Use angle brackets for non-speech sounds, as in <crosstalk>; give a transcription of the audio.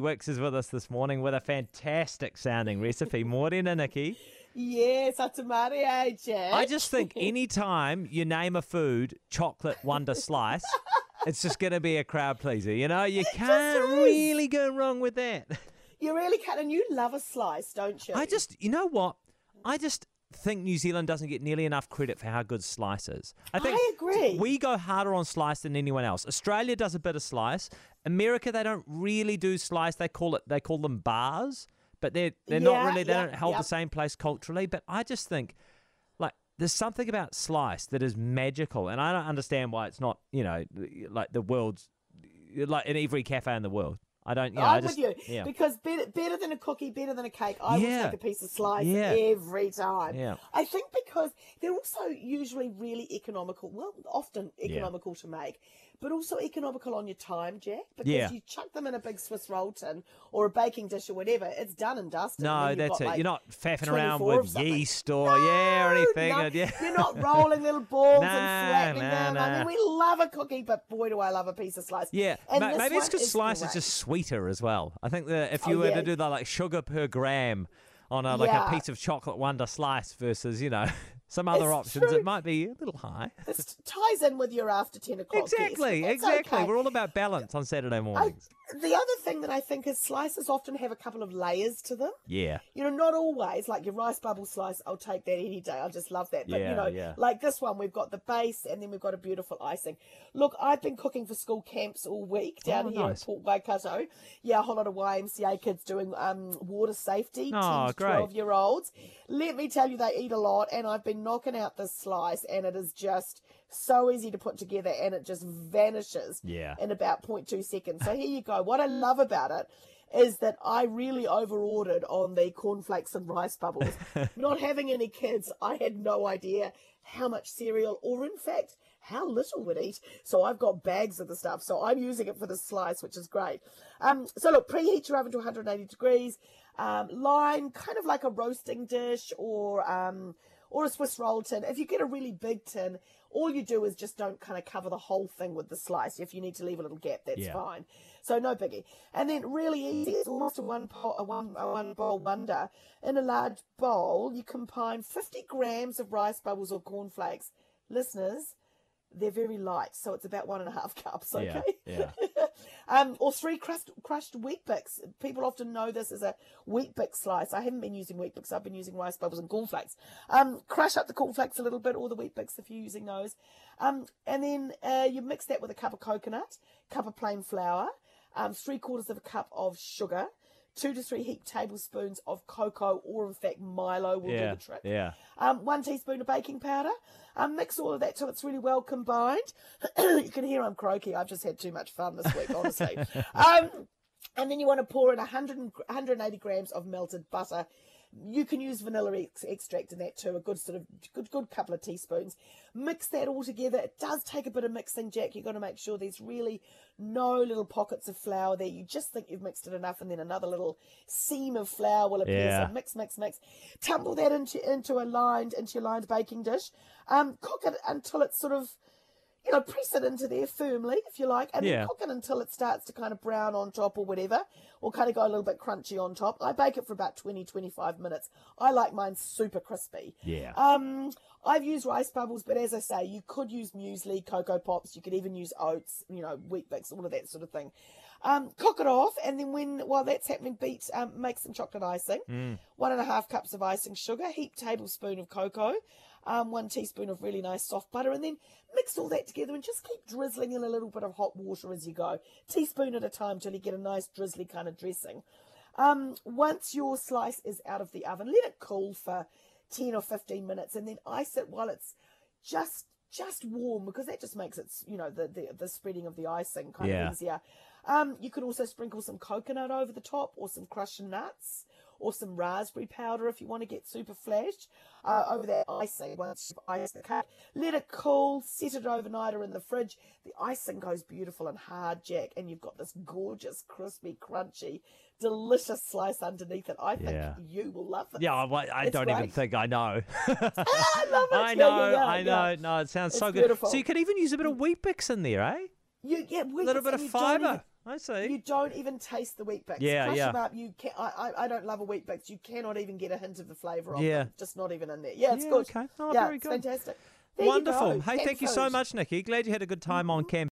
Wickes is with us this morning with a fantastic sounding recipe. Morena, Nici. Yes, ata mārie? I just think anytime you name a food chocolate wonder slice, <laughs> it's just going to be a crowd pleaser. You know, you can't really go wrong with that. You really can, and you love a slice, don't you? I just, you know what? I just think New Zealand doesn't get nearly enough credit for how good slice is. I think I agree. we go harder on slice than anyone else. Australia does a bit of slice. America, they don't really do slice. They call it, they call them bars, but they're they're not really. They yeah, don't hold yeah. the same place culturally. But I just think, like, there's something about slice that is magical, and I don't understand why it's not, you know, like the world's, like in every cafe in the world. I don't, you know, I I'm just, with you Yeah. because better, better than a cookie, better than a cake. I Yeah. would take a piece of slice Yeah. every time. Yeah. I think because they're also usually really economical. Well, often economical to make, but also economical on your time, Jack. Because Yeah. you chuck them in a big Swiss roll tin or a baking dish or whatever, it's done and dusted. No, that's it. like, You're not faffing around with yeast or yeah or anything. no, and yeah. You're not rolling little balls No, and <laughs> flattening no, them. I mean, we love a cookie, but boy, do I love a piece of slice. Yeah, And ma- maybe it's because slice is just sweeter as well. I think that if Oh, you were yeah. to do that, like sugar per gram on uh, a, like Yeah. a piece of chocolate wonder slice versus you know <laughs> some other It's options, true. it might be a little high. This ties in with your after 10 o'clock. exactly, exactly. okay. We're all about balance on Saturday I, mornings. the other thing that I think is slices often have a couple of layers to them. yeah, You know, not always. Like your rice bubble slice, I'll take that any day. I just love that. But Yeah, you know, yeah. like this one, we've got the base and then we've got a beautiful icing. Look, I've been cooking for school camps all week down Oh, here nice. at Port Waikato. Yeah, a whole lot of YMCA kids doing um, water safety, Oh, 10 to great. 12 year olds. Let me tell you, they eat a lot, and I've been knocking out this slice, and it is just so easy to put together, and it just vanishes Yeah. in about 0.2 seconds. So here you go. What I <laughs> love about it is that I really over-ordered on the cornflakes and rice bubbles. <laughs> Not having any kids, I had no idea how much cereal, or in fact, how little would eat. So I've got bags of the stuff. So I'm using it for the slice, which is great. Um, so look, preheat your oven to 180 degrees. Um, line kind of like a roasting dish or um, or a Swiss roll tin. If you get a really big tin, all you do is just don't kind of cover the whole thing with the slice. If you need to leave a little gap, that's Yeah. fine. So no biggie. And then really easy, it's almost a one pot, a one a one bowl wonder. In a large bowl, you combine 50 grams of rice bubbles or cornflakes. Listeners, they're very light, so it's about one and a half <laughs> cups. Yeah, Okay. yeah. <laughs> um, or three crushed crushed Weet-Bix. People often know this as a Weet-Bix slice. I haven't been using Weet-Bix. I've been using rice bubbles and cornflakes. Um, crush up the cornflakes a little bit, or the Weet-Bix if you're using those. Um, and then uh, you mix that with a cup of coconut, cup of plain flour, um, three quarters of a cup of sugar. Two to three heaped tablespoons of cocoa, or in fact Milo will yeah, do the trick yeah. um, one teaspoon of baking powder. Um, mix all of that till it's really well combined. <clears throat> you can hear I'm croaky. I've just had too much fun this week, honestly. <laughs> um, and then you want to pour in 100, 180 grams of melted butter. You can use vanilla ex- extract in that too, a good sort of good good couple of teaspoons. Mix that all together. It does take a bit of mixing, Jack. You've got to make sure there's really no little pockets of flour there. You just think you've mixed it enough, and then another little seam of flour will appear. Yeah. So mix, mix, mix. Tumble that into into a lined into your lined baking dish. Um, cook it until it's sort of you know, press it into there firmly, if you like, and Yeah. then cook it until it starts to kind of brown on top or whatever, or kind of go a little bit crunchy on top. I bake it for about 20, 25 minutes. I like mine super crispy. Yeah. Um, I've used rice bubbles, but as I say, you could use muesli, cocoa pops. You could even use oats, you know, Weet-Bix, all of that sort of thing. Um, cook it off, and then when while that's happening, beat um, make some chocolate icing. Mm. One and a half cups of icing sugar, heaped tablespoon of cocoa, um, one teaspoon of really nice soft butter, and then mix all that together and just keep drizzling in a little bit of hot water as you go, teaspoon at a time till you get a nice drizzly kind of dressing. Um, once your slice is out of the oven, let it cool for 10 or 15 minutes and then ice it while it's just just warm because that just makes it you know the the, the spreading of the icing kind Yeah. of easier um you can also sprinkle some coconut over the top or some crushed nuts or some raspberry powder if you want to get super flash uh, over that icing once you've iced the cake. Let it cool, set it overnight or in the fridge. The icing goes beautiful and hard, Jack, and you've got this gorgeous, crispy, crunchy, delicious slice underneath it. I think Yeah. you will love it. Yeah, I It's don't even think I know. <laughs> I love it. I know, yeah, yeah, I know. No, it sounds so good. beautiful. So you could even use a bit of Weet-Bix in there, eh? You, yeah, A little bit of fibre. I see. You don't even taste the Weet-Bix. Yeah, Crush yeah. them up. You can I, I I don't love a Weet-Bix. You cannot even get a hint of the flavour of Yeah. them. Just not even in there. Yeah, it's Yeah, good. okay. Oh, yeah, very good. fantastic. There Wonderful. Hey, Cat thank you so much, Nici. Glad you had a good time on mm-hmm. camp.